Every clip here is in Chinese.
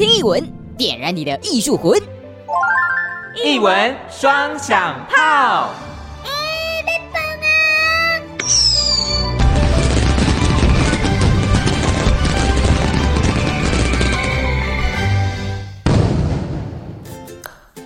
听译文，点燃你的艺术魂。译文双响炮。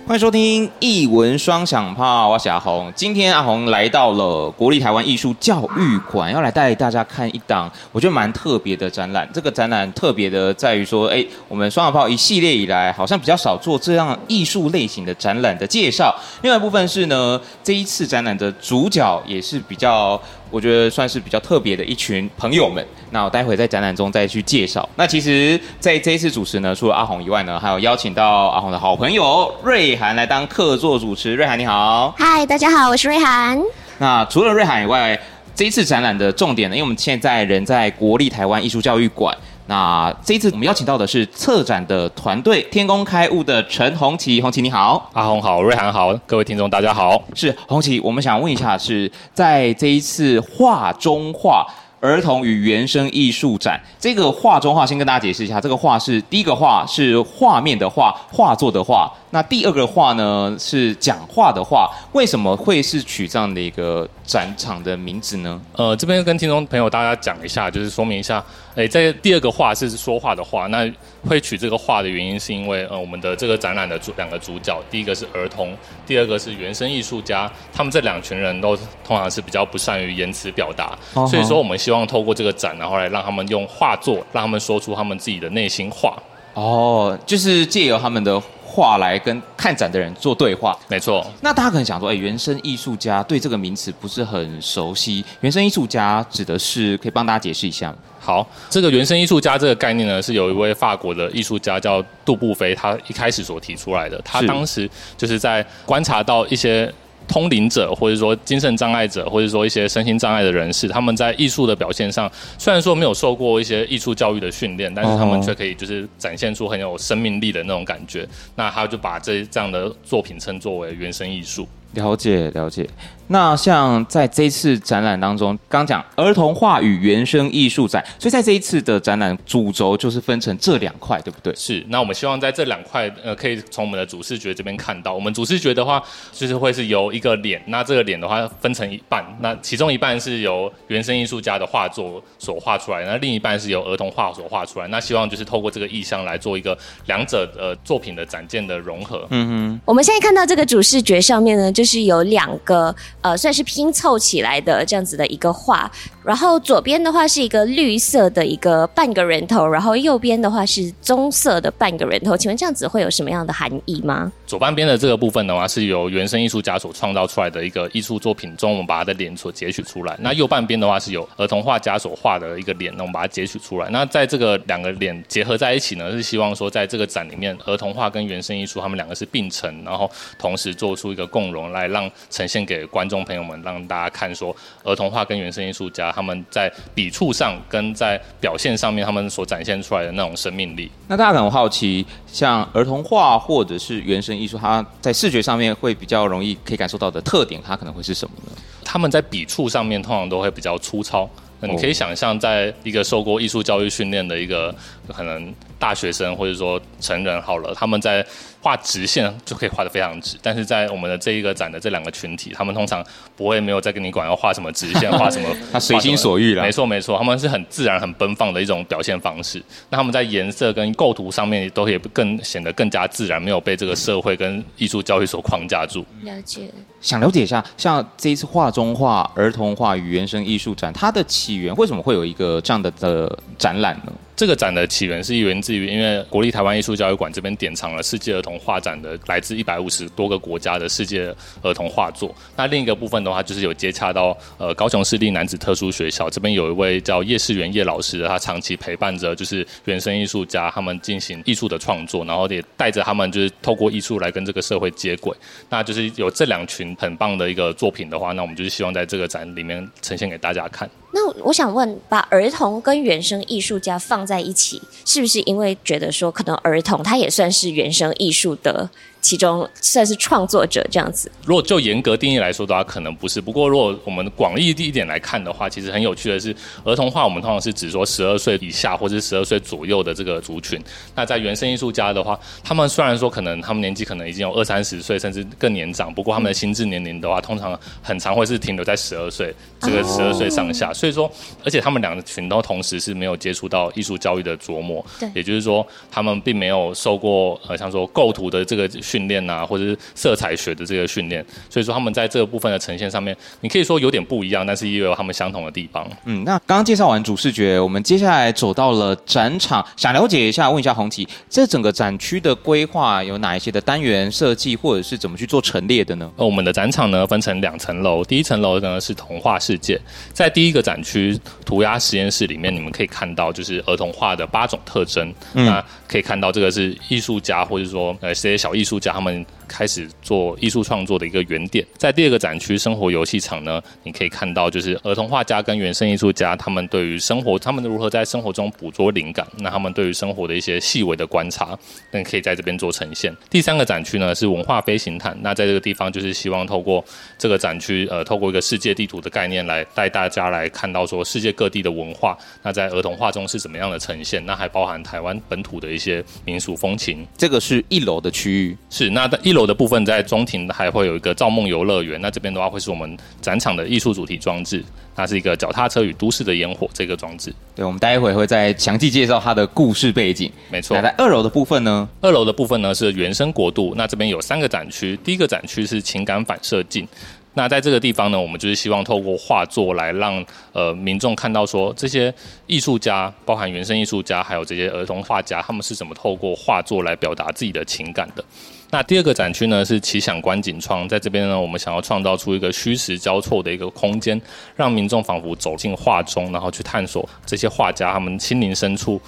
欢迎收听艺文双响炮，我是阿红。今天阿红来到了国立台湾艺术教育馆，要来带大家看一档我觉得蛮特别的展览。这个展览特别的在于说，哎，我们双响炮一系列以来，好像比较少做这样艺术类型的展览的介绍。另外一部分是呢，这一次展览的主角也是比较。我觉得算是比较特别的一群朋友们。那我待会在展览中再去介绍。那其实在这一次主持呢，除了阿红以外呢，还有邀请到阿红的好朋友瑞涵来当客座主持。瑞涵你好，嗨，大家好，我是瑞涵。那除了瑞涵以外，这一次展览的重点呢，因为我们现在人在国立台湾艺术教育馆。那这一次我们邀请到的是策展的团队天工开物的陈红旗，红旗你好，阿红好，瑞涵好，各位听众大家好，是红旗，我们想问一下，是在这一次画中画儿童与原生艺术展，这个画中画先跟大家解释一下，这个画是第一个画是画面的画，画作的画。那第二个画呢是讲话的话，为什么会是取这样的一个展场的名字呢？呃，这边跟听众朋友大家讲一下，就是说明一下，诶，在第二个画是说话的话，那会取这个画的原因是因为，呃，我们的这个展览的主两个主角，第一个是儿童，第二个是原生艺术家，他们这两群人都通常是比较不善于言辞表达，哦、所以说我们希望透过这个展，然后来让他们用画作，让他们说出他们自己的内心话。哦，就是借由他们的。话来跟看展的人做对话，没错。那大家可能想说，哎，原生艺术家对这个名词不是很熟悉。原生艺术家指的是，可以帮大家解释一下吗？好，这个原生艺术家这个概念呢，是有一位法国的艺术家叫杜布菲，他一开始所提出来的。他当时就是在观察到一些。通灵者，或者说精神障碍者，或者说一些身心障碍的人士，他们在艺术的表现上，虽然说没有受过一些艺术教育的训练，但是他们却可以就是展现出很有生命力的那种感觉。那他就把这这样的作品称作为原生艺术。了解了解，那像在这次展览当中，刚讲儿童画与原生艺术展，所以在这一次的展览主轴就是分成这两块，对不对？是。那我们希望在这两块，呃，可以从我们的主视觉这边看到，我们主视觉的话，就是会是由一个脸，那这个脸的话分成一半，那其中一半是由原生艺术家的画作所画出来，那另一半是由儿童画所画出来。那希望就是透过这个意象来做一个两者呃作品的展件的融合。嗯哼。我们现在看到这个主视觉上面呢，就是有两个呃，算是拼凑起来的这样子的一个画。然后左边的话是一个绿色的一个半个人头，然后右边的话是棕色的半个人头。请问这样子会有什么样的含义吗？左半边的这个部分的话，是由原生艺术家所创造出来的一个艺术作品中，我们把他的脸所截取出来。那右半边的话是由儿童画家所画的一个脸，那我们把它截取出来。那在这个两个脸结合在一起呢，是希望说在这个展里面，儿童画跟原生艺术他们两个是并存，然后同时做出一个共融，来让呈现给观众朋友们，让大家看说儿童画跟原生艺术家他们在笔触上跟在表现上面，他们所展现出来的那种生命力。那大家可能好奇，像儿童画或者是原生艺术，它在视觉上面会比较容易可以感受到的特点，它可能会是什么呢？他们在笔触上面通常都会比较粗糙。那你可以想象，在一个受过艺术教育训练的一个可能大学生或者说成人好了，他们在。画直线就可以画得非常直，但是在我们的这一个展的这两个群体，他们通常不会没有再跟你管要画什么直线，画什么，他随心所欲了。没错没错，他们是很自然、很奔放的一种表现方式。那他们在颜色跟构图上面都可以更显得更加自然，没有被这个社会跟艺术教育所框架住。了解。想了解一下，像这一次画中画儿童画与原生艺术展，它的起源为什么会有一个这样的的展览呢？这个展的起源是源自于，因为国立台湾艺术教育馆这边典藏了世界儿童画展的来自一百五十多个国家的世界儿童画作。那另一个部分的话，就是有接洽到呃高雄市立男子特殊学校这边有一位叫叶世元叶老师的，他长期陪伴着就是原生艺术家他们进行艺术的创作，然后也带着他们就是透过艺术来跟这个社会接轨。那就是有这两群很棒的一个作品的话，那我们就是希望在这个展里面呈现给大家看。那我想问，把儿童跟原生艺术家放在一起，是不是因为觉得说，可能儿童他也算是原生艺术的其中算是创作者这样子。如果就严格定义来说的话，可能不是。不过如果我们广义一点来看的话，其实很有趣的是，儿童画我们通常是指说十二岁以下或者是十二岁左右的这个族群。那在原生艺术家的话，他们虽然说可能他们年纪可能已经有二三十岁，甚至更年长，不过他们的心智年龄的话，通常很常会是停留在十二岁这个十二岁上下。所以说，而且他们两个群都同时是没有接触到艺术教育的琢磨，对，也就是说，他们并没有受过呃，像说构图的这个训练啊，或者是色彩学的这个训练，所以说他们在这个部分的呈现上面，你可以说有点不一样，但是也有他们相同的地方。嗯，那刚刚介绍完主视觉，我们接下来走到了展场，想了解一下，问一下红旗，这整个展区的规划有哪一些的单元设计，或者是怎么去做陈列的呢？呃，我们的展场呢分成两层楼，第一层楼呢是童话世界，在第一个展区涂鸦实验室里面，你们可以看到就是儿童画的八种特征，嗯、那可以看到这个是艺术家或者说呃这些小艺术家他们。开始做艺术创作的一个原点，在第二个展区生活游戏场呢，你可以看到就是儿童画家跟原生艺术家他们对于生活，他们如何在生活中捕捉灵感，那他们对于生活的一些细微的观察，那可以在这边做呈现。第三个展区呢是文化飞行毯，那在这个地方就是希望透过这个展区，呃，透过一个世界地图的概念来带大家来看到说世界各地的文化，那在儿童画中是怎么样的呈现，那还包含台湾本土的一些民俗风情。这个是一楼的区域，是那在一楼的部分，在中庭还会有一个造梦游乐园。那这边的话，会是我们展场的艺术主题装置。它是一个脚踏车与都市的烟火这个装置。对，我们待一会会再详细介绍它的故事背景。没错。那在二楼的部分呢？二楼的部分呢是原生国度。那这边有三个展区，第一个展区是情感反射镜。那在这个地方呢，我们就是希望透过画作来让呃民众看到说，这些艺术家，包含原生艺术家，还有这些儿童画家，他们是怎么透过画作来表达自己的情感的。那第二个展区呢是奇想观景窗，在这边呢，我们想要创造出一个虚实交错的一个空间，让民众仿佛走进画中，然后去探索这些画家他们心灵深处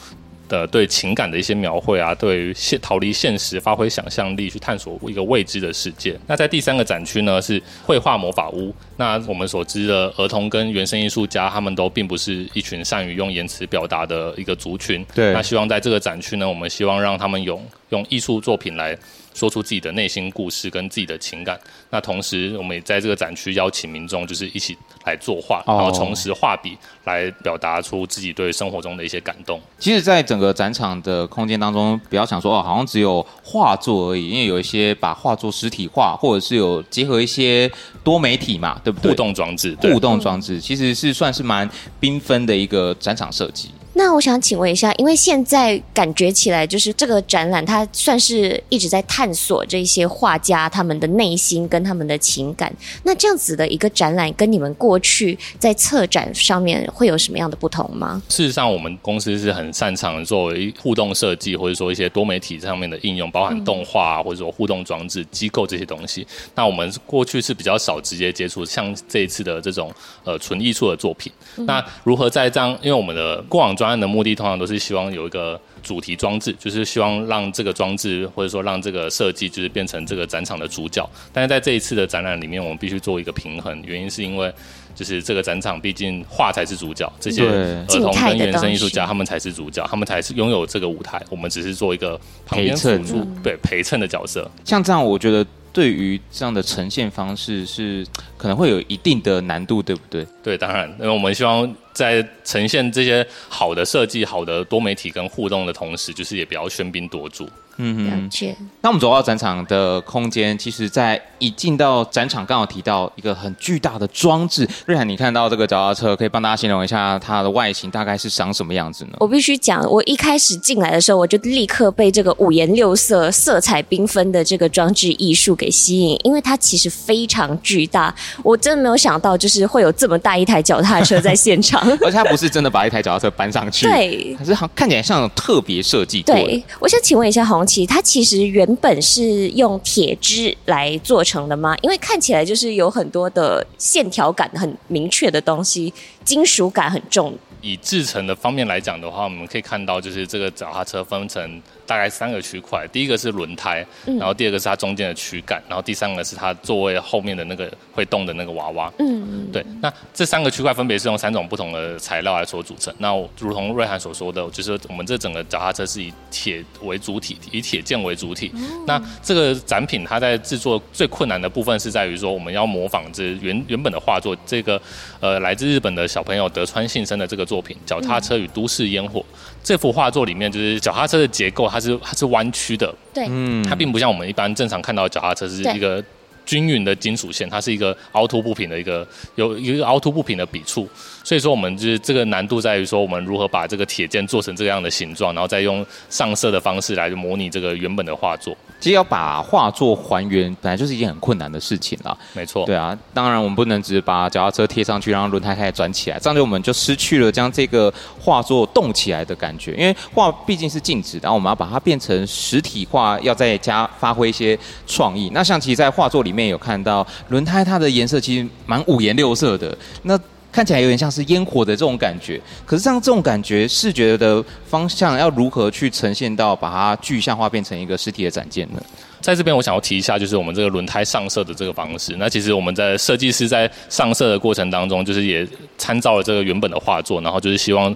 的对情感的一些描绘啊，对于现逃离现实、发挥想象力去探索一个未知的世界。那在第三个展区呢是绘画魔法屋。那我们所知的儿童跟原生艺术家，他们都并不是一群善于用言辞表达的一个族群。对。那希望在这个展区呢，我们希望让他们用用艺术作品来。说出自己的内心故事跟自己的情感。那同时，我们也在这个展区邀请民众，就是一起来作画，然后重拾画笔来表达出自己对生活中的一些感动。其实，在整个展场的空间当中，不要想说哦，好像只有画作而已，因为有一些把画作实体化，或者是有结合一些多媒体嘛，对不对？互动装置，互动装置其实是算是蛮缤纷的一个展场设计。那我想请问一下，因为现在感觉起来就是这个展览，它算是一直在探索这些画家他们的内心跟他们的情感。那这样子的一个展览，跟你们过去在策展上面会有什么样的不同吗？事实上，我们公司是很擅长作为互动设计，或者说一些多媒体上面的应用，包含动画或者说互动装置、机构这些东西。那我们过去是比较少直接接触像这一次的这种呃纯艺术的作品。那如何在这样？因为我们的过往专案的目的通常都是希望有一个主题装置，就是希望让这个装置或者说让这个设计就是变成这个展场的主角。但是在这一次的展览里面，我们必须做一个平衡，原因是因为就是这个展场毕竟画才是主角，这些儿童跟原生艺术家他们才是主角，他们才是拥有这个舞台，我们只是做一个旁边辅助，对，陪衬的角色。像这样，我觉得。对于这样的呈现方式是可能会有一定的难度，对不对？对，当然，因为我们希望在呈现这些好的设计、好的多媒体跟互动的同时，就是也不要喧宾夺主。嗯哼，那我们走到展场的空间，其实，在一进到展场，刚好提到一个很巨大的装置。瑞涵，你看到这个脚踏车，可以帮大家形容一下它的外形大概是长什么样子呢？我必须讲，我一开始进来的时候，我就立刻被这个五颜六色、色彩缤纷的这个装置艺术给吸引，因为它其实非常巨大。我真的没有想到，就是会有这么大一台脚踏车在现场，而且它不是真的把一台脚踏车搬上去，对，可是好像看起来像特别设计。对，我想请问一下宏它其实原本是用铁枝来做成的吗？因为看起来就是有很多的线条感很明确的东西，金属感很重。以制成的方面来讲的话，我们可以看到，就是这个脚踏车分成大概三个区块，第一个是轮胎，然后第二个是它中间的躯干，然后第三个是它座位后面的那个会动的那个娃娃。嗯，对。那这三个区块分别是用三种不同的材料来所组成。那如同瑞涵所说的，就是我们这整个脚踏车是以铁为主体，以铁件为主体。那这个展品它在制作最困难的部分是在于说，我们要模仿这原原本的画作，这个呃来自日本的小朋友德川信生的这个作品《脚踏车与都市烟火》。这幅画作里面，就是脚踏车的结构，它是它是弯曲的，对，嗯，它并不像我们一般正常看到的脚踏车是一个均匀的金属线，它是一个凹凸不平的一个有一个凹凸不平的笔触。所以说，我们就是这个难度在于说，我们如何把这个铁件做成这样的形状，然后再用上色的方式来模拟这个原本的画作。其实要把画作还原，本来就是一件很困难的事情啦。没错。对啊，当然我们不能只是把脚踏车贴上去，让轮胎开始转起来，这样就我们就失去了将这个画作动起来的感觉。因为画毕竟是静止，然后我们要把它变成实体化，要再加发挥一些创意。那像其实，在画作里面有看到轮胎，它的颜色其实蛮五颜六色的。那看起来有点像是烟火的这种感觉，可是像这种感觉，视觉的方向要如何去呈现到把它具象化，变成一个实体的展件呢？在这边，我想要提一下，就是我们这个轮胎上色的这个方式。那其实我们在设计师在上色的过程当中，就是也参照了这个原本的画作，然后就是希望。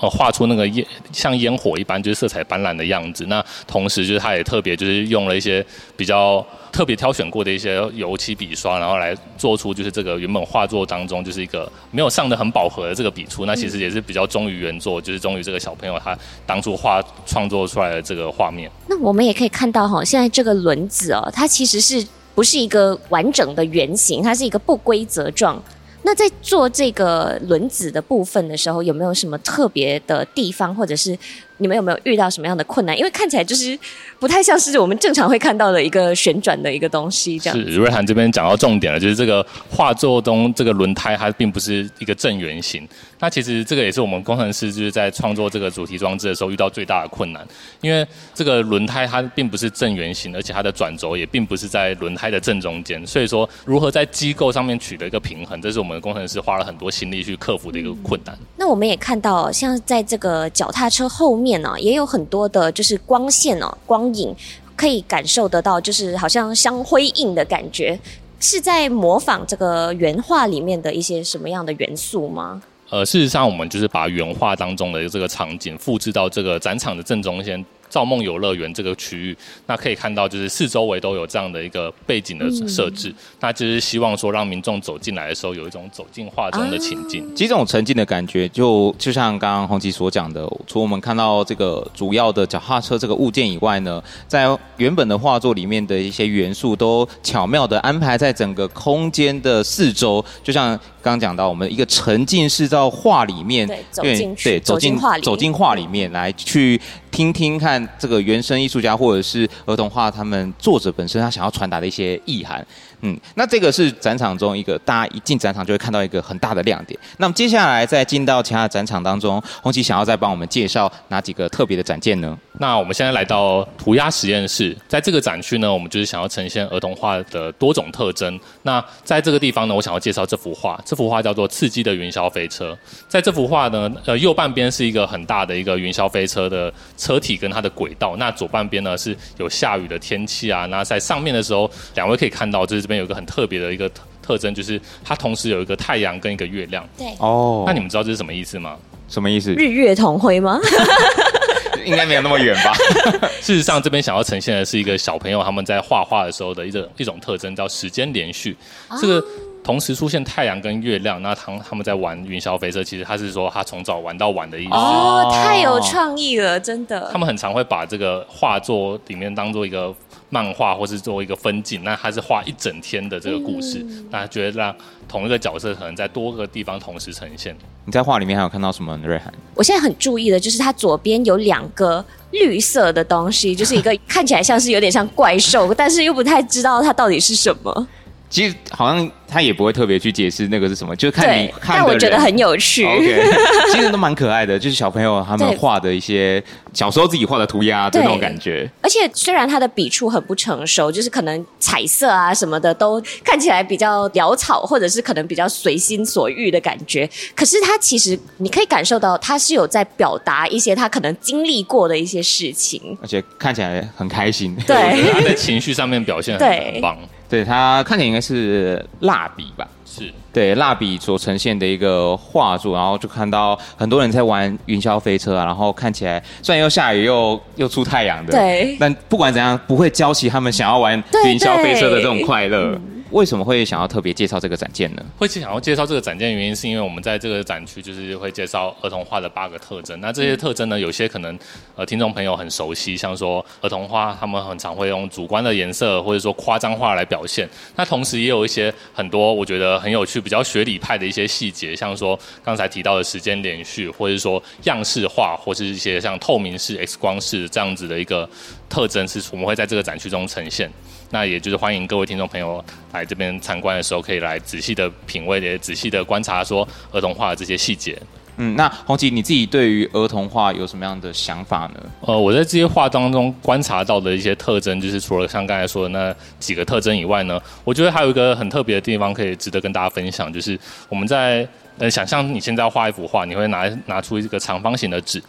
呃，画出那个烟像烟火一般，就是色彩斑斓的样子。那同时，就是他也特别就是用了一些比较特别挑选过的一些油漆笔刷，然后来做出就是这个原本画作当中就是一个没有上的很饱和的这个笔触。那其实也是比较忠于原作，就是忠于这个小朋友他当初画创作出来的这个画面。那我们也可以看到哈，现在这个轮子哦，它其实是不是一个完整的圆形？它是一个不规则状。那在做这个轮子的部分的时候，有没有什么特别的地方，或者是你们有没有遇到什么样的困难？因为看起来就是不太像是我们正常会看到的一个旋转的一个东西，这样。是瑞涵这边讲到重点了，就是这个画作中这个轮胎它并不是一个正圆形。那其实这个也是我们工程师就是在创作这个主题装置的时候遇到最大的困难，因为这个轮胎它并不是正圆形，而且它的转轴也并不是在轮胎的正中间，所以说如何在机构上面取得一个平衡，这是我们的工程师花了很多心力去克服的一个困难。那我们也看到，像在这个脚踏车后面面呢、也有很多的就是光线哦、光影可以感受得到，就是好像相辉映的感觉，是在模仿这个原画里面的一些什么样的元素吗？呃，事实上，我们就是把原画当中的这个场景复制到这个展场的正中间。造梦游乐园这个区域，那可以看到就是四周围都有这样的一个背景的设置，嗯、那就是希望说让民众走进来的时候有一种走进画中的情境。其实这种沉浸的感觉就，就就像刚刚红旗所讲的，除我们看到这个主要的脚踏车这个物件以外呢，在原本的画作里面的一些元素都巧妙的安排在整个空间的四周，就像刚刚讲到，我们一个沉浸式到画里面，对，走进去，对，走进画里，走进画里面来去。听听看，这个原生艺术家或者是儿童画，他们作者本身他想要传达的一些意涵。嗯，那这个是展场中一个大家一进展场就会看到一个很大的亮点。那么接下来再进到其他的展场当中，红旗想要再帮我们介绍哪几个特别的展件呢？那我们现在来到涂鸦实验室，在这个展区呢，我们就是想要呈现儿童画的多种特征。那在这个地方呢，我想要介绍这幅画，这幅画叫做《刺激的云霄飞车》。在这幅画呢，呃，右半边是一个很大的一个云霄飞车的车体跟它的轨道，那左半边呢是有下雨的天气啊。那在上面的时候，两位可以看到，就是这边有一个很特别的一个特特征，就是它同时有一个太阳跟一个月亮。对，哦，那你们知道这是什么意思吗？什么意思？日月同辉吗？应该没有那么远吧。事实上，这边想要呈现的是一个小朋友他们在画画的时候的一种一种特征，叫时间连续。这个同时出现太阳跟月亮，那他他们在玩云霄飞车，其实他是说他从早玩到晚的意思。哦，太有创意了，真的。他们很常会把这个画作里面当做一个。漫画或是作为一个分镜，那他是画一整天的这个故事，嗯、那觉得让同一个角色可能在多个地方同时呈现。你在画里面还有看到什么？瑞涵，我现在很注意的就是它左边有两个绿色的东西，就是一个 看起来像是有点像怪兽，但是又不太知道它到底是什么。其实好像他也不会特别去解释那个是什么，就看你看。但我觉得很有趣。其实都蛮可爱的，就是小朋友他们画的一些小时候自己画的涂鸦的那种感觉。而且虽然他的笔触很不成熟，就是可能彩色啊什么的都看起来比较潦草，或者是可能比较随心所欲的感觉。可是他其实你可以感受到，他是有在表达一些他可能经历过的一些事情，而且看起来很开心。对，他在情绪上面表现很棒。对，他看起来应该是蜡笔吧？是对，蜡笔所呈现的一个画作，然后就看到很多人在玩云霄飞车啊，然后看起来虽然又下雨又又出太阳的，对，但不管怎样不会浇熄他们想要玩云霄飞车的这种快乐。为什么会想要特别介绍这个展件呢？会想要介绍这个展件原因，是因为我们在这个展区就是会介绍儿童画的八个特征。那这些特征呢，有些可能呃听众朋友很熟悉，像说儿童画，他们很常会用主观的颜色或者说夸张化来表现。那同时也有一些很多我觉得很有趣、比较学理派的一些细节，像说刚才提到的时间连续，或者说样式化，或是一些像透明式、X 光式这样子的一个特征，是我们会在这个展区中呈现。那也就是欢迎各位听众朋友来这边参观的时候，可以来仔细的品味，也仔细的观察说儿童画的这些细节。嗯，那红旗你自己对于儿童画有什么样的想法呢？呃，我在这些画当中观察到的一些特征，就是除了像刚才说的那几个特征以外呢，我觉得还有一个很特别的地方可以值得跟大家分享，就是我们在呃想象你现在要画一幅画，你会拿拿出一个长方形的纸。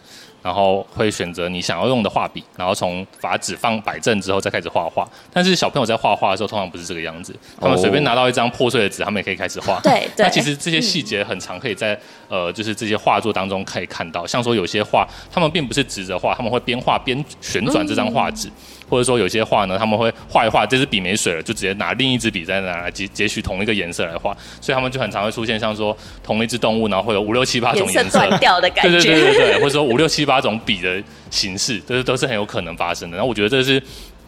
然后会选择你想要用的画笔，然后从把纸放摆正之后再开始画画。但是小朋友在画画的时候通常不是这个样子，他们随便拿到一张破碎的纸，他们也可以开始画。对对。那其实这些细节很常可以在呃，就是这些画作当中可以看到。像说有些画，他们并不是直着画，他们会边画边旋转这张画纸。嗯或者说有些画呢，他们会画一画，这支笔没水了，就直接拿另一支笔再拿来截截取同一个颜色来画，所以他们就很常会出现像说同一只动物，然后会有五六七八种颜色，颜色断掉的感觉，对对对对对，或者说五六七八种笔的形式，这是都是很有可能发生的。然后我觉得这是。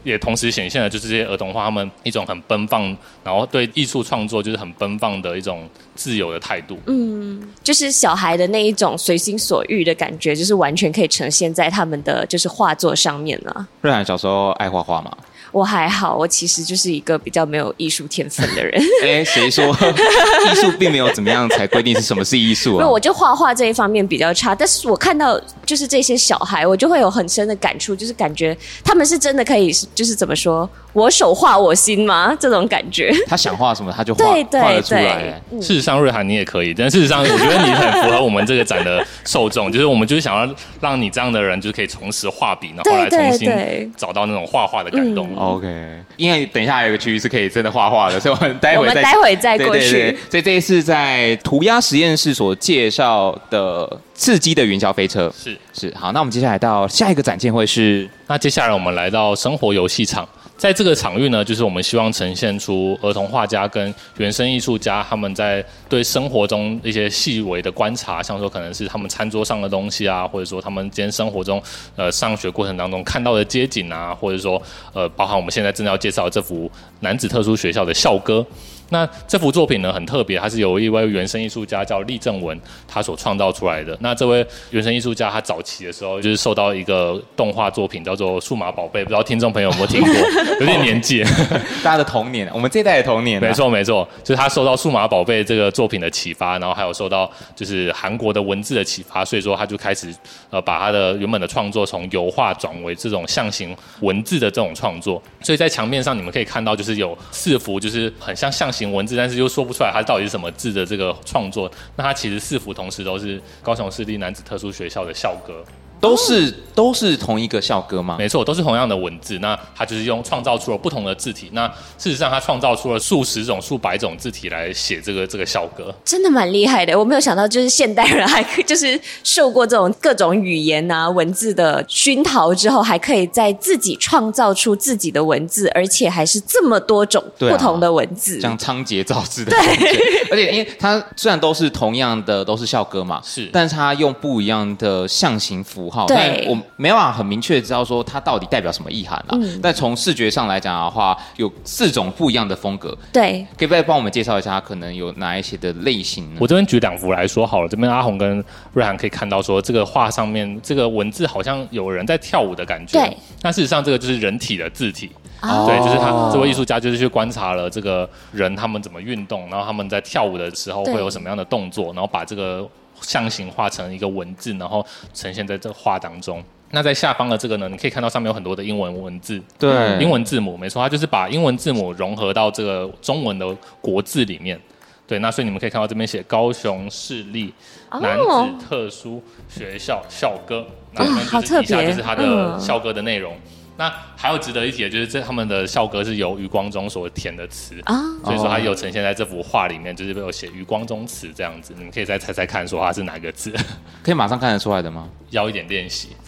也同时显现了，就是这些儿童画他们一种很奔放，然后对艺术创作就是很奔放的一种自由的态度。嗯，就是小孩的那一种随心所欲的感觉，就是完全可以呈现在他们的就是画作上面了。瑞涵小时候爱画画吗？我还好，我其实就是一个比较没有艺术天分的人。哎，谁说 艺术并没有怎么样才规定是什么是艺术啊？那我就画画这一方面比较差，但是我看到就是这些小孩，我就会有很深的感触，就是感觉他们是真的可以，就是怎么说，我手画我心吗？这种感觉。他想画什么，他就画对对画得出来。嗯、事实上，瑞涵你也可以，但事实上，我觉得你很符合我们这个展的受众，就是我们就是想要让你这样的人，就是可以重拾画笔，然后来重新找到那种画画的感动。嗯、OK。因为等一下还有一个区域是可以真的画画的，所以我们待会再我们待会再过去。对对对，所以这一次在涂鸦实验室所介绍的刺激的云霄飞车是是好，那我们接下来到下一个展件会是，那接下来我们来到生活游戏场。在这个场域呢，就是我们希望呈现出儿童画家跟原生艺术家他们在对生活中一些细微的观察，像说可能是他们餐桌上的东西啊，或者说他们今天生活中呃上学过程当中看到的街景啊，或者说呃包含我们现在正在要介绍这幅男子特殊学校的校歌。那这幅作品呢，很特别，它是由一位原生艺术家叫厉正文他所创造出来的。那这位原生艺术家他早期的时候就是受到一个动画作品叫做《数码宝贝》，不知道听众朋友有没有听过？有点年纪，大家的童年，我们这一代的童年。没错没错，就是他受到《数码宝贝》这个作品的启发，然后还有受到就是韩国的文字的启发，所以说他就开始呃把他的原本的创作从油画转为这种象形文字的这种创作。所以在墙面上你们可以看到，就是有四幅就是很像象形。文字，但是又说不出来它到底是什么字的这个创作，那它其实四幅同时都是高雄市立男子特殊学校的校歌。都是都是同一个校歌吗？没错，都是同样的文字。那他就是用创造出了不同的字体。那事实上，他创造出了数十种、数百种字体来写这个这个校歌，真的蛮厉害的。我没有想到，就是现代人还可以，就是受过这种各种语言啊文字的熏陶之后，还可以在自己创造出自己的文字，而且还是这么多种不同的文字，像仓颉造字的。对，而且因为它虽然都是同样的，都是校歌嘛，是，但是它用不一样的象形符。好，对但我没办法很明确知道说它到底代表什么意涵啊。嗯、但从视觉上来讲的话，有四种不一样的风格。对，可以不可以帮我们介绍一下，可能有哪一些的类型呢？我这边举两幅来说好了。这边阿红跟瑞涵可以看到说，这个画上面这个文字好像有人在跳舞的感觉。对，那事实上这个就是人体的字体。哦对，就是他这位艺术家就是去观察了这个人他们怎么运动，然后他们在跳舞的时候会有什么样的动作，然后把这个象形画成一个文字，然后呈现在这个画当中。那在下方的这个呢，你可以看到上面有很多的英文文字，对，英文字母，没错，它就是把英文字母融合到这个中文的国字里面。对，那所以你们可以看到这边写高雄市立男子特殊学校校歌，下就是它的校歌的内容。那还有值得一提的就是，这他们的校歌是由余光中所填的词啊，所以说它有呈现在这幅画里面，就是有写余光中词这样子。你们可以再猜猜看，说它是哪个字？可以马上看得出来的吗？要一点练习。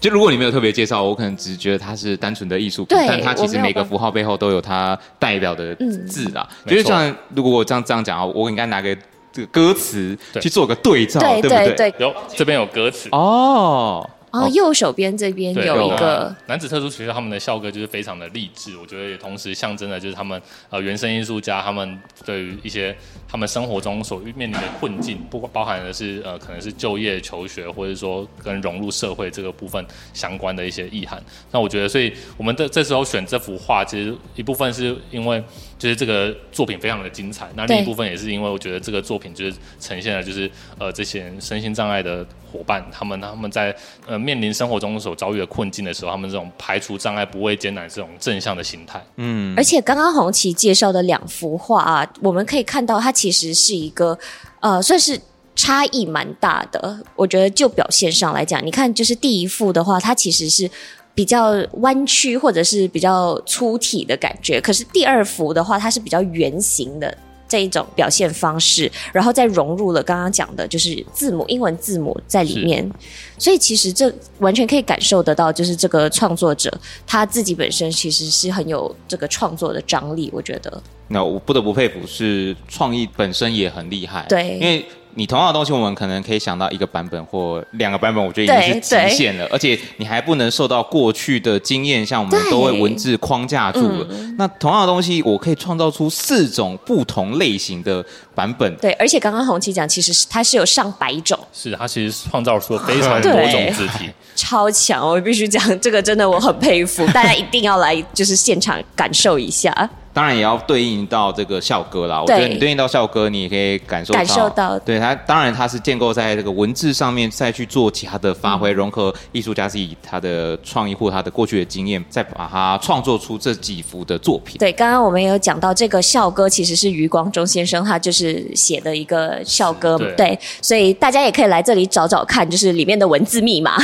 就如果你没有特别介绍，我可能只觉得它是单纯的艺术品，但它其实每个符号背后都有它代表的字啊。嗯、就是像如果我这样这样讲啊，我应该拿个这个歌词去做个对照，对，对不对？对，有这边有歌词哦。哦，右手边这边有一个。男子特殊学校，他们的校歌就是非常的励志，我觉得也同时象征的就是他们呃原生艺术家他们对于一些他们生活中所面临的困境，不包含的是呃可能是就业、求学，或者说跟融入社会这个部分相关的一些意涵。那我觉得，所以我们的这时候选这幅画，其实一部分是因为就是这个作品非常的精彩，那另一部分也是因为我觉得这个作品就是呈现了就是呃这些身心障碍的伙伴，他们他们在呃。面临生活中所遭遇的困境的时候，他们这种排除障碍、不畏艰难这种正向的心态。嗯，而且刚刚红旗介绍的两幅画啊，我们可以看到它其实是一个呃，算是差异蛮大的。我觉得就表现上来讲，你看，就是第一幅的话，它其实是比较弯曲或者是比较粗体的感觉，可是第二幅的话，它是比较圆形的。这一种表现方式，然后再融入了刚刚讲的，就是字母，英文字母在里面，所以其实这完全可以感受得到，就是这个创作者他自己本身其实是很有这个创作的张力，我觉得。那我不得不佩服，是创意本身也很厉害，对，因为。你同样的东西，我们可能可以想到一个版本或两个版本，我觉得已经是极限了。而且你还不能受到过去的经验，像我们都会文字框架住了。嗯、那同样的东西，我可以创造出四种不同类型的版本。对，而且刚刚红旗讲，其实是它是有上百种。是，它其实创造出了非常多种字体，超强！我必须讲，这个真的我很佩服，大家一定要来，就是现场感受一下。当然也要对应到这个校歌啦。我觉得你对应到校歌，你也可以感受到。感受到。对它，当然它是建构在这个文字上面，再去做其他的发挥，嗯、融合艺术家自己他的创意或他的过去的经验，再把它创作出这几幅的作品。对，刚刚我们也有讲到这个校歌，其实是余光中先生他就是写的一个校歌，对，对，所以大家也可以来这里找找看，就是里面的文字密码，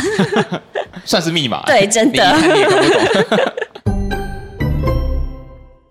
算是密码。对，真的。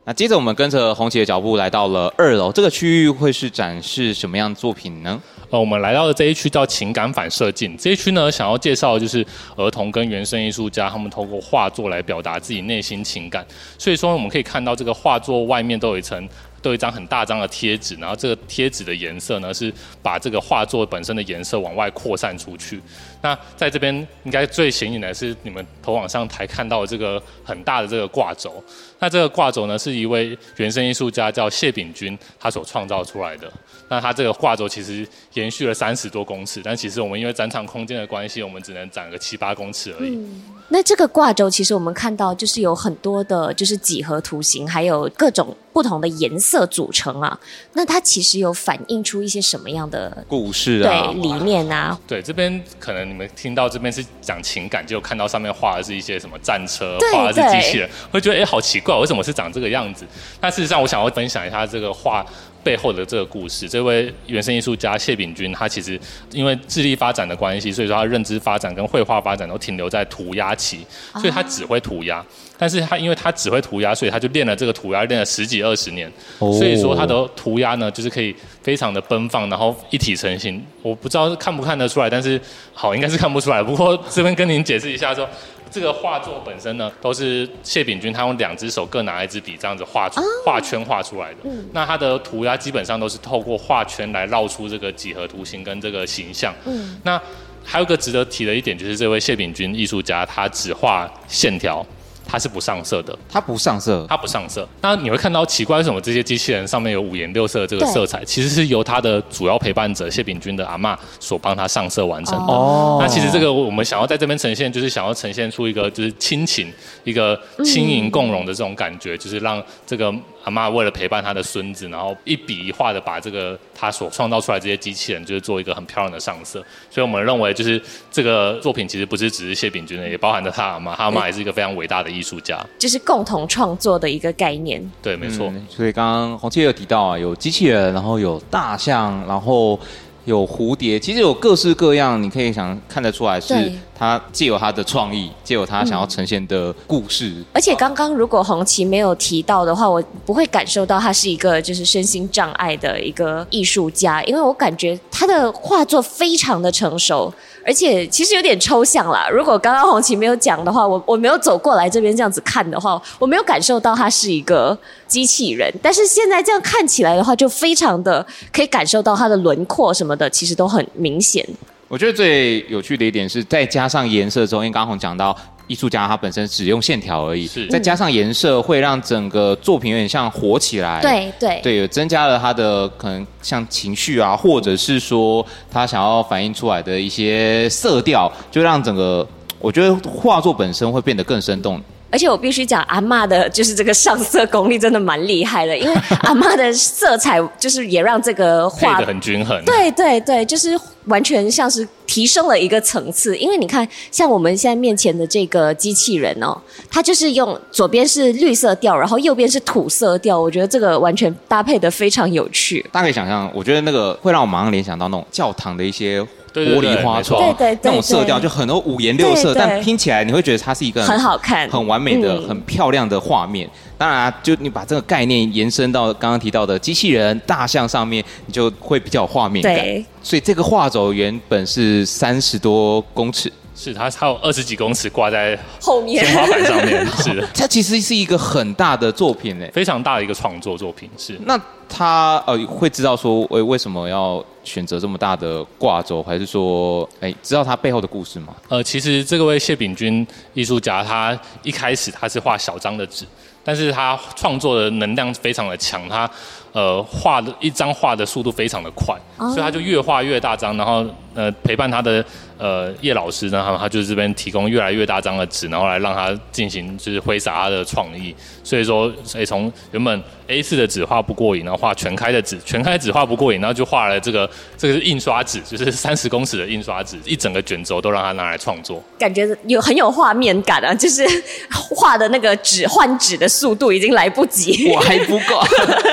那接着我们跟着红旗的脚步来到了二楼，这个区域会是展示什么样的作品呢？呃，我们来到的这一区叫情感反射镜，这一区呢，想要介绍的就是儿童跟原生艺术家他们通过画作来表达自己内心情感。所以说，我们可以看到这个画作外面都有一层。都有一张很大张的贴纸，然后这个贴纸的颜色呢，是把这个画作本身的颜色往外扩散出去。那在这边应该最显眼的是你们头往上抬看到的这个很大的这个挂轴。那这个挂轴呢，是一位原生艺术家叫谢炳军他所创造出来的。那他这个挂轴其实延续了三十多公尺，但其实我们因为展场空间的关系，我们只能展个七八公尺而已。那这个挂轴其实我们看到就是有很多的，就是几何图形，还有各种不同的颜色组成啊。那它其实有反映出一些什么样的故事啊？对，理念啊。对，这边可能你们听到这边是讲情感，就看到上面画的是一些什么战车，画的是机器人，会觉得哎，好奇怪，为什么是长这个样子？那事实上，我想要分享一下这个画。背后的这个故事，这位原生艺术家谢炳军，他其实因为智力发展的关系，所以说他认知发展跟绘画发展都停留在涂鸦期，所以他只会涂鸦。但是他因为他只会涂鸦，所以他就练了这个涂鸦，练了十几二十年。所以说他的涂鸦呢，就是可以非常的奔放，然后一体成型。我不知道看不看得出来，但是好，应该是看不出来。不过这边跟您解释一下说。这个画作本身呢，都是谢炳军他用两只手各拿一支笔这样子画出画圈画出来的。嗯，那他的涂鸦基本上都是透过画圈来绕出这个几何图形跟这个形象。嗯，那还有一个值得提的一点就是，这位谢炳军艺术家他只画线条，它是不上色的，它不上色，它不上色。那你会看到奇怪，为什么这些机器人上面有五颜六色的这个色彩？其实是由它的主要陪伴者谢炳君的阿嬷所帮他上色完成的。哦，那其实这个我们想要在这边呈现，就是想要呈现出一个就是亲情，一个轻盈共融的这种感觉，嗯、就是让这个。阿妈为了陪伴他的孙子，然后一笔一画的把这个他所创造出来这些机器人，就是做一个很漂亮的上色。所以我们认为，就是这个作品其实不是只是谢炳君的，也包含着他阿妈。他阿妈也是一个非常伟大的艺术家，就是共同创作的一个概念。对，没错。嗯、所以刚刚洪七有提到啊，有机器人，然后有大象，然后。有蝴蝶，其实有各式各样，你可以想看得出来，是他借有他的创意，借有他想要呈现的故事。嗯、而且刚刚如果红旗没有提到的话，我不会感受到他是一个就是身心障碍的一个艺术家，因为我感觉他的画作非常的成熟。而且其实有点抽象啦。如果刚刚红旗没有讲的话，我我没有走过来这边这样子看的话，我没有感受到它是一个机器人。但是现在这样看起来的话，就非常的可以感受到它的轮廓什么的，其实都很明显。我觉得最有趣的一点是，再加上颜色之后，因为刚刚红讲到。艺术家他本身只用线条而已，是再加上颜色，会让整个作品有点像活起来。对对对，增加了他的可能像情绪啊，或者是说他想要反映出来的一些色调，就让整个我觉得画作本身会变得更生动。而且我必须讲，阿嬷的就是这个上色功力真的蛮厉害的，因为阿嬷的色彩就是也让这个画的很均衡。对对对，就是完全像是提升了一个层次。因为你看，像我们现在面前的这个机器人哦，它就是用左边是绿色调，然后右边是土色调，我觉得这个完全搭配的非常有趣。大家可以想象，我觉得那个会让我马上联想到那种教堂的一些。玻璃花窗，对对对，那种色调就很多五颜六色，但拼起来你会觉得它是一个很，很好看、很完美的、嗯、很漂亮的画面。当然、啊，就你把这个概念延伸到刚刚提到的机器人、大象上面，你就会比较有画面感。对，所以这个画轴原本是三十多公尺。是，它还有二十几公尺挂在后面天花板上面。是的，它其实是一个很大的作品诶，非常大的一个创作作品。是，那他呃会知道说为为什么要选择这么大的挂轴，还是说哎知道他背后的故事吗？呃，其实这个位谢炳君艺术家，他一开始他是画小张的纸，但是他创作的能量非常的强，他呃画的一张画的速度非常的快，所以他就越画越大张，然后呃陪伴他的。呃，叶老师呢，他他就是这边提供越来越大张的纸，然后来让他进行就是挥洒他的创意。所以说，所以从原本 A4 的纸画不过瘾，然后画全开的纸，全开纸画不过瘾，然后就画了这个这个是印刷纸，就是三十公尺的印刷纸，一整个卷轴都让他拿来创作。感觉有很有画面感啊，就是画的那个纸换纸的速度已经来不及，我还不够，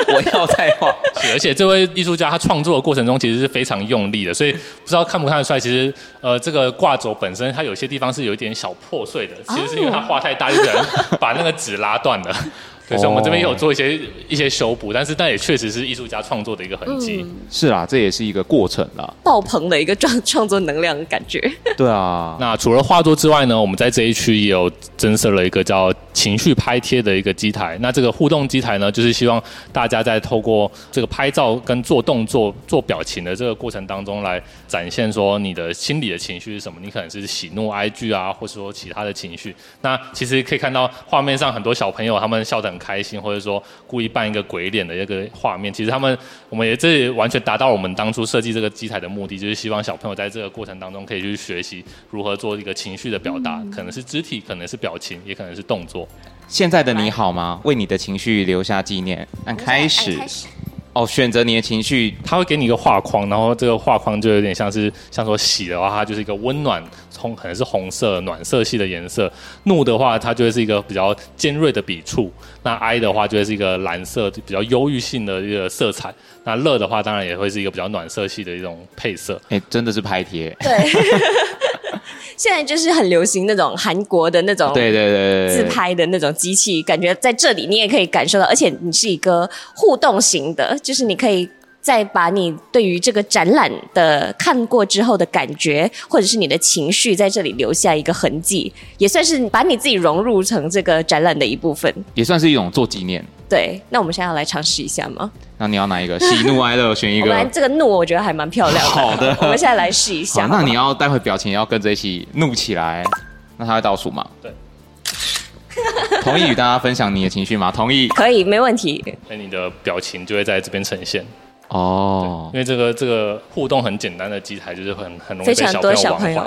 我要再画。而且这位艺术家他创作的过程中其实是非常用力的，所以不知道看不看得出来，其实呃。呃，这个挂轴本身，它有些地方是有一点小破碎的，其实是因为他画太大，就可能把那个纸拉断了。对，所以我们这边有做一些一些修补，但是但也确实是艺术家创作的一个痕迹。嗯、是啊，这也是一个过程啦，爆棚的一个创创作能量的感觉。对啊，那除了画作之外呢，我们在这一区也有增设了一个叫情绪拍贴的一个机台。那这个互动机台呢，就是希望大家在透过这个拍照跟做动作、做表情的这个过程当中，来展现说你的心理的情绪是什么。你可能是喜怒哀惧啊，或者说其他的情绪。那其实可以看到画面上很多小朋友他们笑得很开心，或者说故意扮一个鬼脸的一个画面，其实他们，我们也这也完全达到我们当初设计这个机台的目的，就是希望小朋友在这个过程当中可以去学习如何做一个情绪的表达，可能是肢体，可能是表情，也可能是动作。现在的你好吗？为你的情绪留下纪念。按开始。开始哦，选择你的情绪，他会给你一个画框，然后这个画框就有点像是，像说喜的话，它就是一个温暖，红可能是红色暖色系的颜色；怒的话，它就会是一个比较尖锐的笔触；那哀的话，就会是一个蓝色比较忧郁性的一个色彩；那乐的话，当然也会是一个比较暖色系的一种配色。哎，真的是拍贴。对。现在就是很流行那种韩国的那种，对对对自拍的那种机器，感觉在这里你也可以感受到，而且你是一个互动型的，就是你可以再把你对于这个展览的看过之后的感觉，或者是你的情绪，在这里留下一个痕迹，也算是把你自己融入成这个展览的一部分，也算是一种做纪念。对，那我们现在要来尝试一下吗？那你要哪一个？喜怒哀乐选一个。我们这个怒，我觉得还蛮漂亮的。好的，我们现在来试一下。那你要待会表情要跟着一起怒起来。那他会倒数吗？对。同意与大家分享你的情绪吗？同意。可以，没问题。那你的表情就会在这边呈现。哦，因为这个这个互动很简单的机台，就是很很容易非常多小朋友，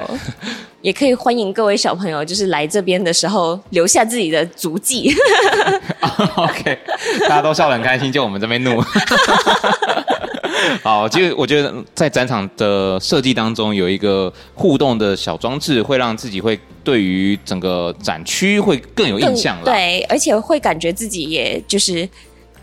也可以欢迎各位小朋友，就是来这边的时候留下自己的足迹。OK，大家都笑得很开心，就我们这边怒。好，其实我觉得在展场的设计当中，有一个互动的小装置，会让自己会对于整个展区会更有印象了。对，而且会感觉自己也就是。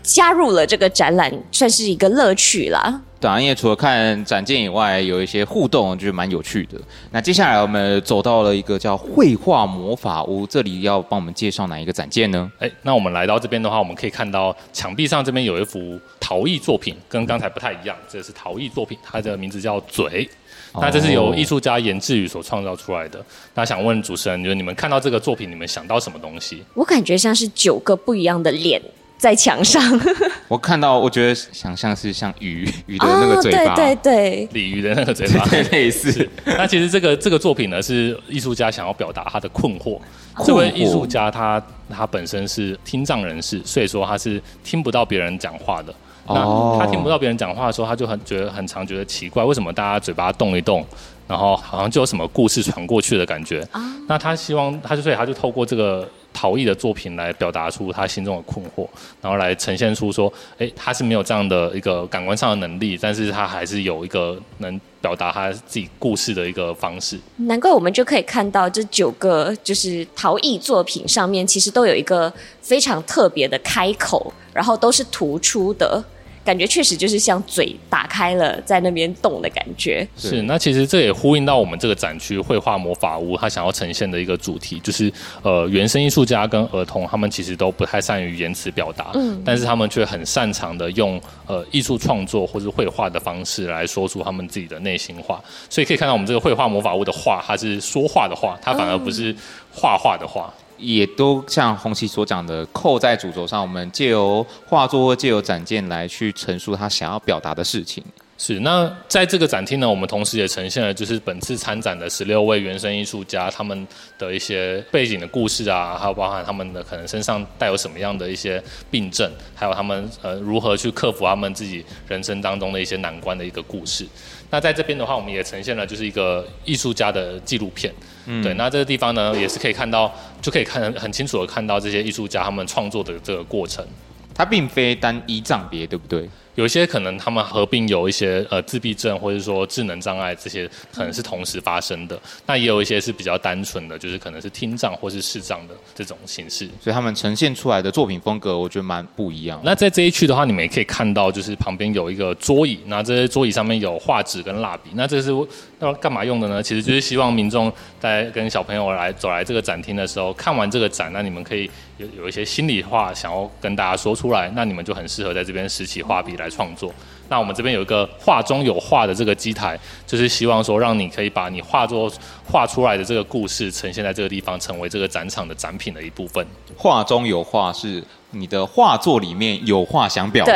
加入了这个展览，算是一个乐趣啦。对啊，因为除了看展件以外，有一些互动，就是蛮有趣的。那接下来我们走到了一个叫绘画魔法屋，这里要帮我们介绍哪一个展件呢？哎，那我们来到这边的话，我们可以看到墙壁上这边有一幅陶艺作品，跟刚才不太一样，这是陶艺作品，它的名字叫嘴。那这是由艺术家颜志宇所创造出来的。那想问主持人，就是你们看到这个作品，你们想到什么东西？我感觉像是九个不一样的脸。在墙上，我看到，我觉得想象是像鱼 鱼的那个嘴巴，哦、对对对，鲤鱼的那个嘴巴，对类似。那其实这个这个作品呢，是艺术家想要表达他的困惑。这位艺术家他他本身是听障人士，所以说他是听不到别人讲话的。那他听不到别人讲话的时候，他就很觉得很常觉得奇怪，为什么大家嘴巴动一动，然后好像就有什么故事传过去的感觉。那他希望，他就所以他就透过这个。陶艺的作品来表达出他心中的困惑，然后来呈现出说，哎，他是没有这样的一个感官上的能力，但是他还是有一个能表达他自己故事的一个方式。难怪我们就可以看到这九个就是陶艺作品上面，其实都有一个非常特别的开口，然后都是突出的。感觉确实就是像嘴打开了，在那边动的感觉。是，那其实这也呼应到我们这个展区绘画魔法屋，它想要呈现的一个主题，就是呃，原生艺术家跟儿童，他们其实都不太善于言辞表达，嗯，但是他们却很擅长的用呃艺术创作或是绘画的方式来说出他们自己的内心话。所以可以看到，我们这个绘画魔法屋的画，它是说话的话，它反而不是画画的画。也都像红旗所讲的，扣在主轴上，我们借由画作或借由展件来去陈述他想要表达的事情。是，那在这个展厅呢，我们同时也呈现了就是本次参展的十六位原生艺术家他们的一些背景的故事啊，还有包含他们的可能身上带有什么样的一些病症，还有他们呃如何去克服他们自己人生当中的一些难关的一个故事。那在这边的话，我们也呈现了就是一个艺术家的纪录片。嗯，对，那这个地方呢，也是可以看到，就可以看很清楚的看到这些艺术家他们创作的这个过程。它并非单一障别，对不对？有一些可能他们合并有一些呃自闭症或者说智能障碍，这些可能是同时发生的。那也有一些是比较单纯的，就是可能是听障或是视障的这种形式。所以他们呈现出来的作品风格，我觉得蛮不一样。那在这一区的话，你们也可以看到，就是旁边有一个桌椅，那这些桌椅上面有画纸跟蜡笔。那这是要干嘛用的呢？其实就是希望民众在跟小朋友来走来这个展厅的时候，看完这个展，那你们可以有有一些心里话想要跟大家说出来，那你们就很适合在这边拾起画笔来。来创作，那我们这边有一个画中有画的这个机台，就是希望说让你可以把你画作画出来的这个故事呈现在这个地方，成为这个展场的展品的一部分。画中有画是你的画作里面有话想表达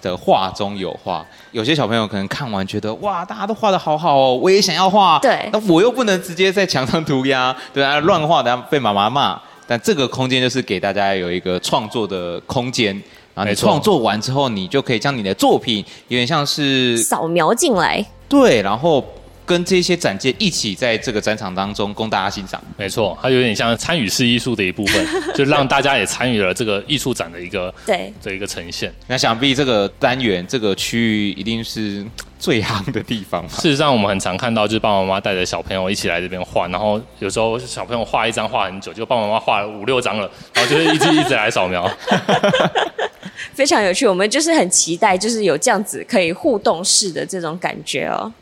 的，画中有画。有些小朋友可能看完觉得哇，大家都画的好好哦，我也想要画。对，那我又不能直接在墙上涂鸦，对啊，乱画等下被妈妈骂。但这个空间就是给大家有一个创作的空间。然后你创作完之后，你就可以将你的作品有点像是扫描进来，对，然后跟这些展件一起在这个展场当中供大家欣赏。没错，它有点像参与式艺术的一部分，就让大家也参与了这个艺术展的一个对这一个呈现。那想必这个单元这个区域一定是。最夯的地方。事实上，我们很常看到，就是爸爸妈妈带着小朋友一起来这边画，然后有时候小朋友画一张画很久，就爸爸妈妈画了五六张了，然后就是一直一直来扫描，非常有趣。我们就是很期待，就是有这样子可以互动式的这种感觉哦。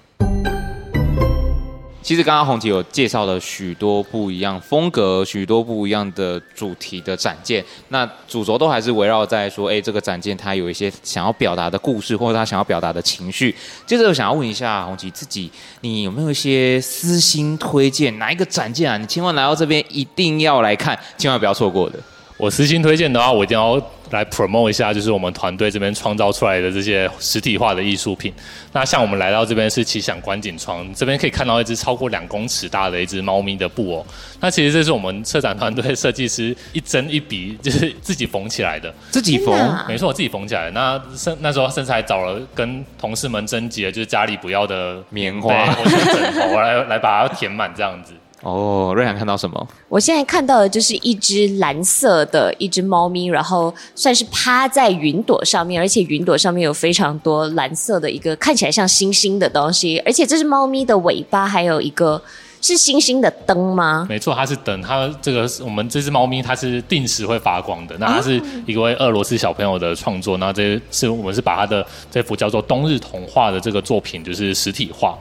其实刚刚红旗有介绍了许多不一样风格、许多不一样的主题的展件，那主轴都还是围绕在说，哎，这个展件它有一些想要表达的故事，或者他想要表达的情绪。接着我想要问一下红旗自己，你有没有一些私心推荐？哪一个展件啊？你千万来到这边一定要来看，千万不要错过的。我私心推荐的话，我一定要来 promote 一下，就是我们团队这边创造出来的这些实体化的艺术品。那像我们来到这边是奇想观景窗，这边可以看到一只超过两公尺大的一只猫咪的布偶。那其实这是我们策展团队设计师一针一笔就是自己缝起来的，自己缝，没错，我自己缝起来的。那甚那时候甚至还找了跟同事们征集了，就是家里不要的棉花或者枕头来来把它填满这样子。哦，瑞涵看到什么？我现在看到的就是一只蓝色的一只猫咪，然后算是趴在云朵上面，而且云朵上面有非常多蓝色的一个看起来像星星的东西，而且这只猫咪的尾巴还有一个是星星的灯吗？没错，它是灯。它这个我们这只猫咪它是定时会发光的。那它是一位俄罗斯小朋友的创作，那这是我们是把它的这幅叫做《冬日童话》的这个作品就是实体化。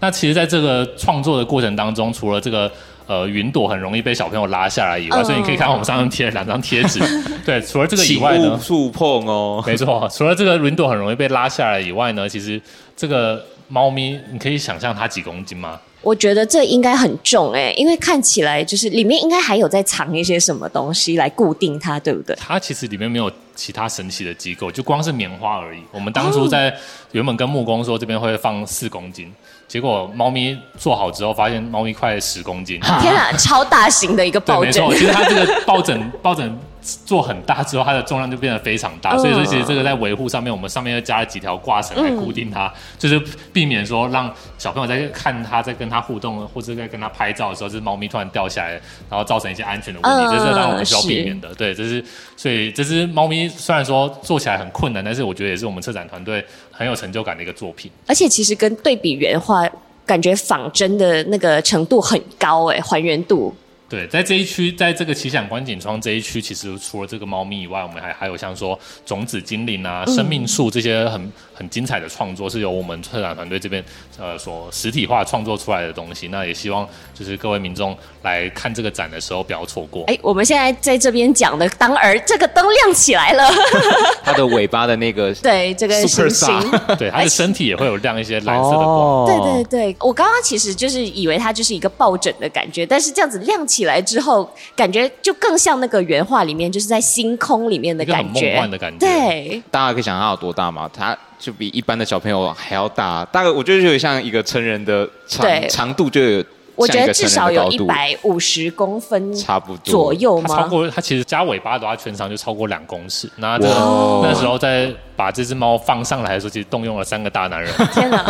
那其实，在这个创作的过程当中，除了这个呃云朵很容易被小朋友拉下来以外，所以你可以看我们上面贴了两张贴纸。对，除了这个以外呢，触碰哦，没错，除了这个云朵很容易被拉下来以外呢，其实这个猫咪，你可以想象它几公斤吗？我觉得这应该很重哎，因为看起来就是里面应该还有在藏一些什么东西来固定它，对不对？它其实里面没有其他神奇的机构，就光是棉花而已。我们当初在原本跟木工说这边会放四公斤。结果猫咪做好之后，发现猫咪快十公斤。天啊，超大型的一个抱枕。对，没错，其实它这个抱枕，抱枕。做很大之后，它的重量就变得非常大，所以说其实这个在维护上面，我们上面又加了几条挂绳来固定它，就是避免说让小朋友在看它在跟它互动或者在跟它拍照的时候，这猫咪突然掉下来，然后造成一些安全的问题，这是让我们需要避免的。对，这是所以这只猫咪虽然说做起来很困难，但是我觉得也是我们策展团队很有成就感的一个作品。而且其实跟对比原画，感觉仿真的那个程度很高哎，还原度。对，在这一区，在这个奇想观景窗这一区，其实除了这个猫咪以外，我们还还有像说种子精灵啊、生命树这些很很精彩的创作，是由我们策展团队这边呃所实体化创作出来的东西。那也希望就是各位民众来看这个展的时候不要错过。哎，我们现在在这边讲的，当儿这个灯亮起来了，它的尾巴的那个 对这个星星，对它的身体也会有亮一些蓝色的光。对对对，我刚刚其实就是以为它就是一个抱枕的感觉，但是这样子亮起。起来之后，感觉就更像那个原画里面，就是在星空里面的感觉，梦幻的感觉。对，大家可以想象它有多大吗？它就比一般的小朋友还要大，大概我觉得就有像一个成人的长长度就有。我觉得至少有一百五十公分，差不多左右吗？超过它其实加尾巴的话，全长就超过两公尺。那这那时候在把这只猫放上来的时候，其实动用了三个大男人。天哪！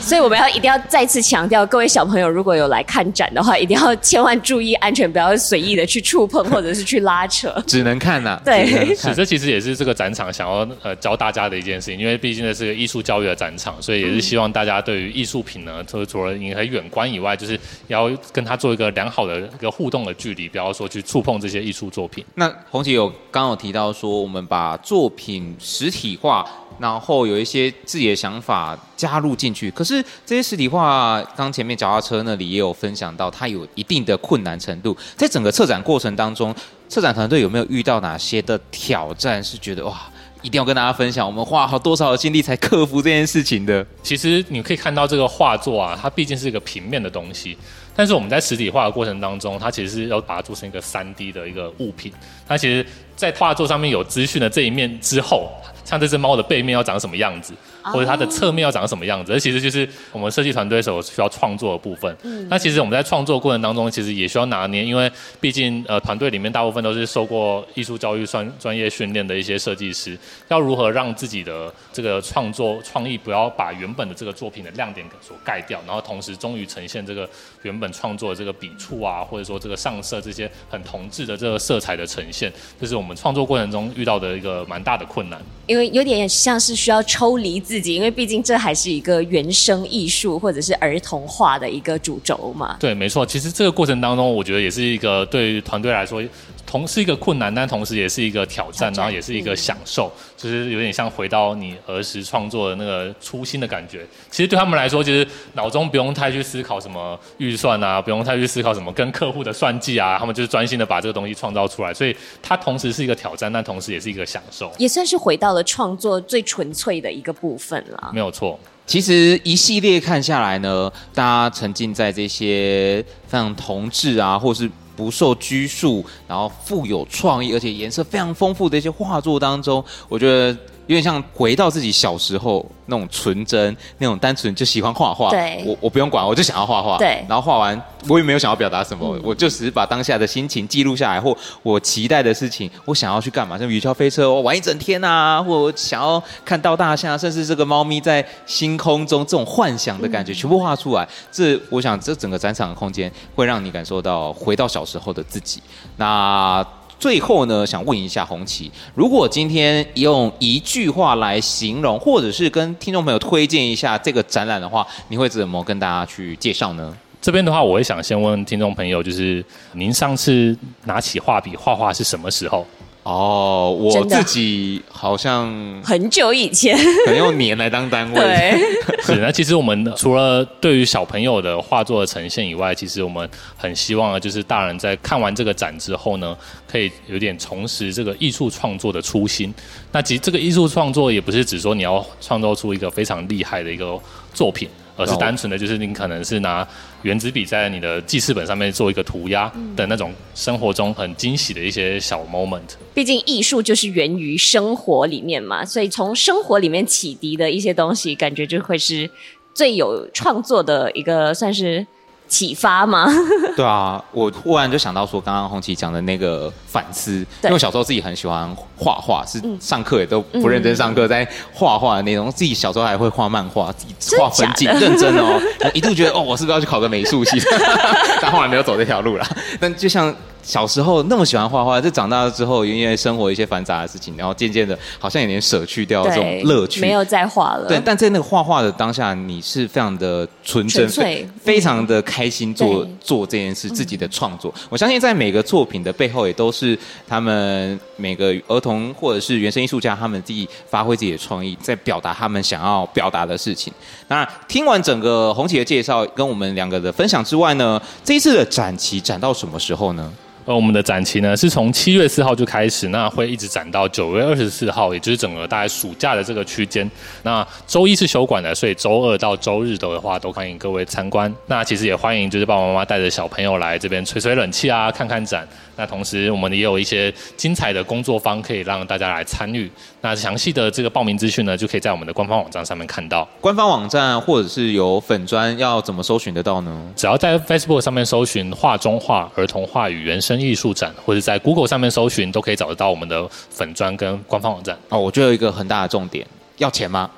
所以我们要一定要再次强调，各位小朋友如果有来看展的话，一定要千万注意安全，不要随意的去触碰或者是去拉扯。只能看呐、啊。对，是这其实也是这个展场想要呃教大家的一件事情，因为毕竟这是个艺术教育的展场，所以也是希望大家对于艺术品呢，除除了你可以远观以外，就是要跟它。做一个良好的一个互动的距离，不要说去触碰这些艺术作品。那宏杰有刚刚有提到说，我们把作品实体化，然后有一些自己的想法加入进去。可是这些实体化，刚前面脚踏车那里也有分享到，它有一定的困难程度。在整个策展过程当中，策展团队有没有遇到哪些的挑战？是觉得哇，一定要跟大家分享，我们花好多少的精力才克服这件事情的？其实你可以看到这个画作啊，它毕竟是一个平面的东西。但是我们在实体化的过程当中，它其实是要把它做成一个三 D 的一个物品。它其实，在画作上面有资讯的这一面之后，像这只猫的背面要长什么样子，或者它的侧面要长什么样子，这其实就是我们设计团队所需要创作的部分。嗯，那其实我们在创作过程当中，其实也需要拿捏，因为毕竟呃团队里面大部分都是受过艺术教育专专业训练的一些设计师，要如何让自己的这个创作创意不要把原本的这个作品的亮点所盖掉，然后同时终于呈现这个原本创作的这个笔触啊，或者说这个上色这些很同质的这个色彩的呈现，这是我们创作过程中遇到的一个蛮大的困难。因为有点像是需要抽离自己，因为毕竟这还是一个原生艺术或者是儿童画的一个主轴嘛。对，没错。其实这个过程当中，我觉得也是一个对于团队来说。同是一个困难，但同时也是一个挑战，然后也是一个享受，嗯、就是有点像回到你儿时创作的那个初心的感觉。其实对他们来说，其实脑中不用太去思考什么预算啊，不用太去思考什么跟客户的算计啊，他们就是专心的把这个东西创造出来。所以它同时是一个挑战，但同时也是一个享受，也算是回到了创作最纯粹的一个部分了。没有错。其实一系列看下来呢，大家沉浸在这些非常同志啊，或是不受拘束，然后富有创意，而且颜色非常丰富的一些画作当中，我觉得。有点像回到自己小时候那种纯真、那种单纯，就喜欢画画。对，我我不用管，我就想要画画。对，然后画完，我也没有想要表达什么，嗯、我就只是把当下的心情记录下来，或我期待的事情，我想要去干嘛，像雨桥飞车，我玩一整天啊，或我想要看到大象，甚至这个猫咪在星空中这种幻想的感觉，全部画出来。这，我想这整个展场的空间会让你感受到回到小时候的自己。那。最后呢，想问一下红旗，如果今天用一句话来形容，或者是跟听众朋友推荐一下这个展览的话，你会怎么跟大家去介绍呢？这边的话，我也想先问听众朋友，就是您上次拿起画笔画画是什么时候？哦，我自己好像很久以前，可能用年来当单位。对，是。那其实我们除了对于小朋友的画作的呈现以外，其实我们很希望呢，就是大人在看完这个展之后呢，可以有点重拾这个艺术创作的初心。那其实这个艺术创作也不是只说你要创造出一个非常厉害的一个作品。而是单纯的，就是你可能是拿原子笔在你的记事本上面做一个涂鸦的那种生活中很惊喜的一些小 moment。毕竟艺术就是源于生活里面嘛，所以从生活里面启迪的一些东西，感觉就会是最有创作的一个算是。启发吗？对啊，我忽然就想到说，刚刚红旗讲的那个反思，因为我小时候自己很喜欢画画，是上课也都不认真上课，在画画的那种。自己小时候还会画漫画，自己画风景，认真哦。我一度觉得哦，我是不是要去考个美术系？但后来没有走这条路了。但就像。小时候那么喜欢画画，就长大了之后，因为生活一些繁杂的事情，然后渐渐的，好像有点舍去掉这种乐趣，没有再画了。对，但在那个画画的当下，你是非常的纯真，非非常的开心做做这件事，自己的创作。我相信在每个作品的背后，也都是他们每个儿童或者是原生艺术家，他们自己发挥自己的创意，在表达他们想要表达的事情。当然，听完整个红旗的介绍跟我们两个的分享之外呢，这一次的展期展到什么时候呢？而我们的展期呢，是从七月四号就开始，那会一直展到九月二十四号，也就是整个大概暑假的这个区间。那周一是休馆的，所以周二到周日的话，都欢迎各位参观。那其实也欢迎就是爸爸妈妈带着小朋友来这边吹吹冷气啊，看看展。那同时，我们也有一些精彩的工作坊可以让大家来参与。那详细的这个报名资讯呢，就可以在我们的官方网站上面看到。官方网站或者是有粉砖，要怎么搜寻得到呢？只要在 Facebook 上面搜寻“画中画儿童画与原生艺术展”，或者在 Google 上面搜寻，都可以找得到我们的粉砖跟官方网站。哦，我觉得有一个很大的重点，要钱吗？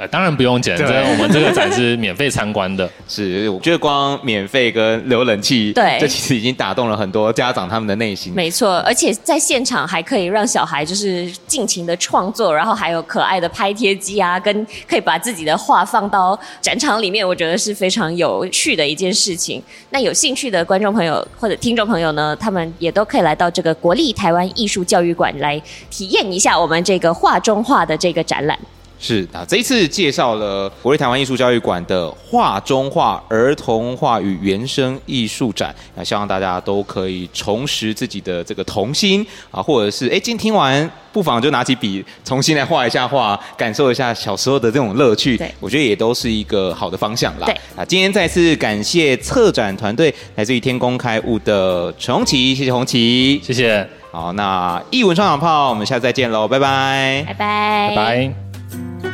呃，当然不用钱，这我们这个展是免费参观的。是，我觉得光免费跟留冷气，对，这其实已经打动了很多家长他们的内心。没错，而且在现场还可以让小孩就是尽情的创作，然后还有可爱的拍贴机啊，跟可以把自己的画放到展场里面，我觉得是非常有趣的一件事情。那有兴趣的观众朋友或者听众朋友呢，他们也都可以来到这个国立台湾艺术教育馆来体验一下我们这个画中画的这个展览。是啊，这一次介绍了国立台湾艺术教育馆的画中画儿童画与原生艺术展，那希望大家都可以重拾自己的这个童心啊，或者是哎，今天听完不妨就拿起笔重新来画一下画，感受一下小时候的这种乐趣。对，我觉得也都是一个好的方向啦。对啊，今天再次感谢策展团队，来自于天工开物的陈红旗，谢谢红旗，谢谢。好，那艺文双响炮，我们下次再见喽，拜拜，拜拜，拜拜。Bye.